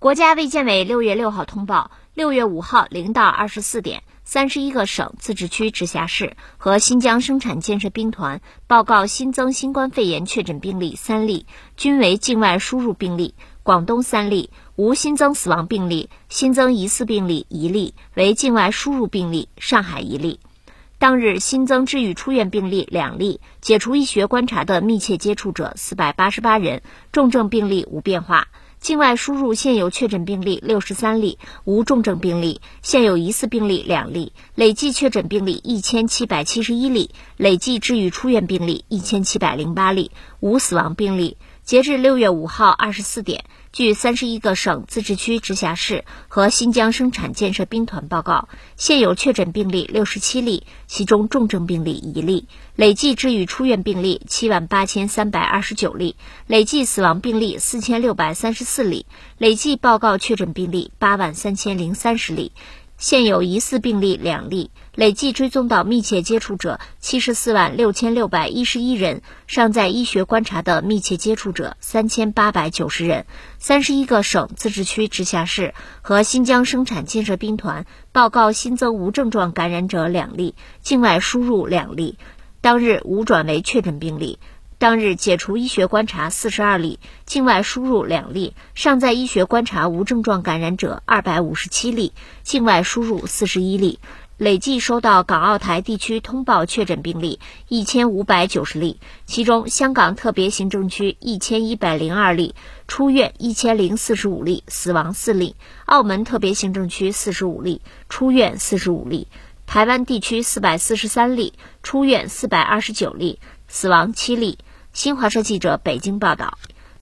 国家卫健委六月六号通报，六月五号零到二十四点，三十一个省、自治区、直辖市和新疆生产建设兵团报告新增新冠肺炎确诊病例三例，均为境外输入病例；广东三例，无新增死亡病例；新增疑似病例一例，为境外输入病例；上海一例。当日新增治愈出院病例两例，解除医学观察的密切接触者四百八十八人，重症病例无变化。境外输入现有确诊病例六十三例，无重症病例；现有疑似病例两例，累计确诊病例一千七百七十一例，累计治愈出院病例一千七百零八例，无死亡病例。截至六月五号二十四点，据三十一个省、自治区、直辖市和新疆生产建设兵团报告，现有确诊病例六十七例，其中重症病例一例，累计治愈出院病例七万八千三百二十九例，累计死亡病例四千六百三十四例，累计报告确诊病例八万三千零三十例。现有疑似病例两例，累计追踪到密切接触者七十四万六千六百一十一人，尚在医学观察的密切接触者三千八百九十人。三十一个省、自治区、直辖市和新疆生产建设兵团报告新增无症状感染者两例，境外输入两例，当日无转为确诊病例。当日解除医学观察四十二例，境外输入两例，尚在医学观察无症状感染者二百五十七例，境外输入四十一例。累计收到港澳台地区通报确诊病例一千五百九十例，其中香港特别行政区一千一百零二例，出院一千零四十五例，死亡四例；澳门特别行政区四十五例，出院四十五例；台湾地区四百四十三例，出院四百二十九例，死亡七例。新华社记者北京报道。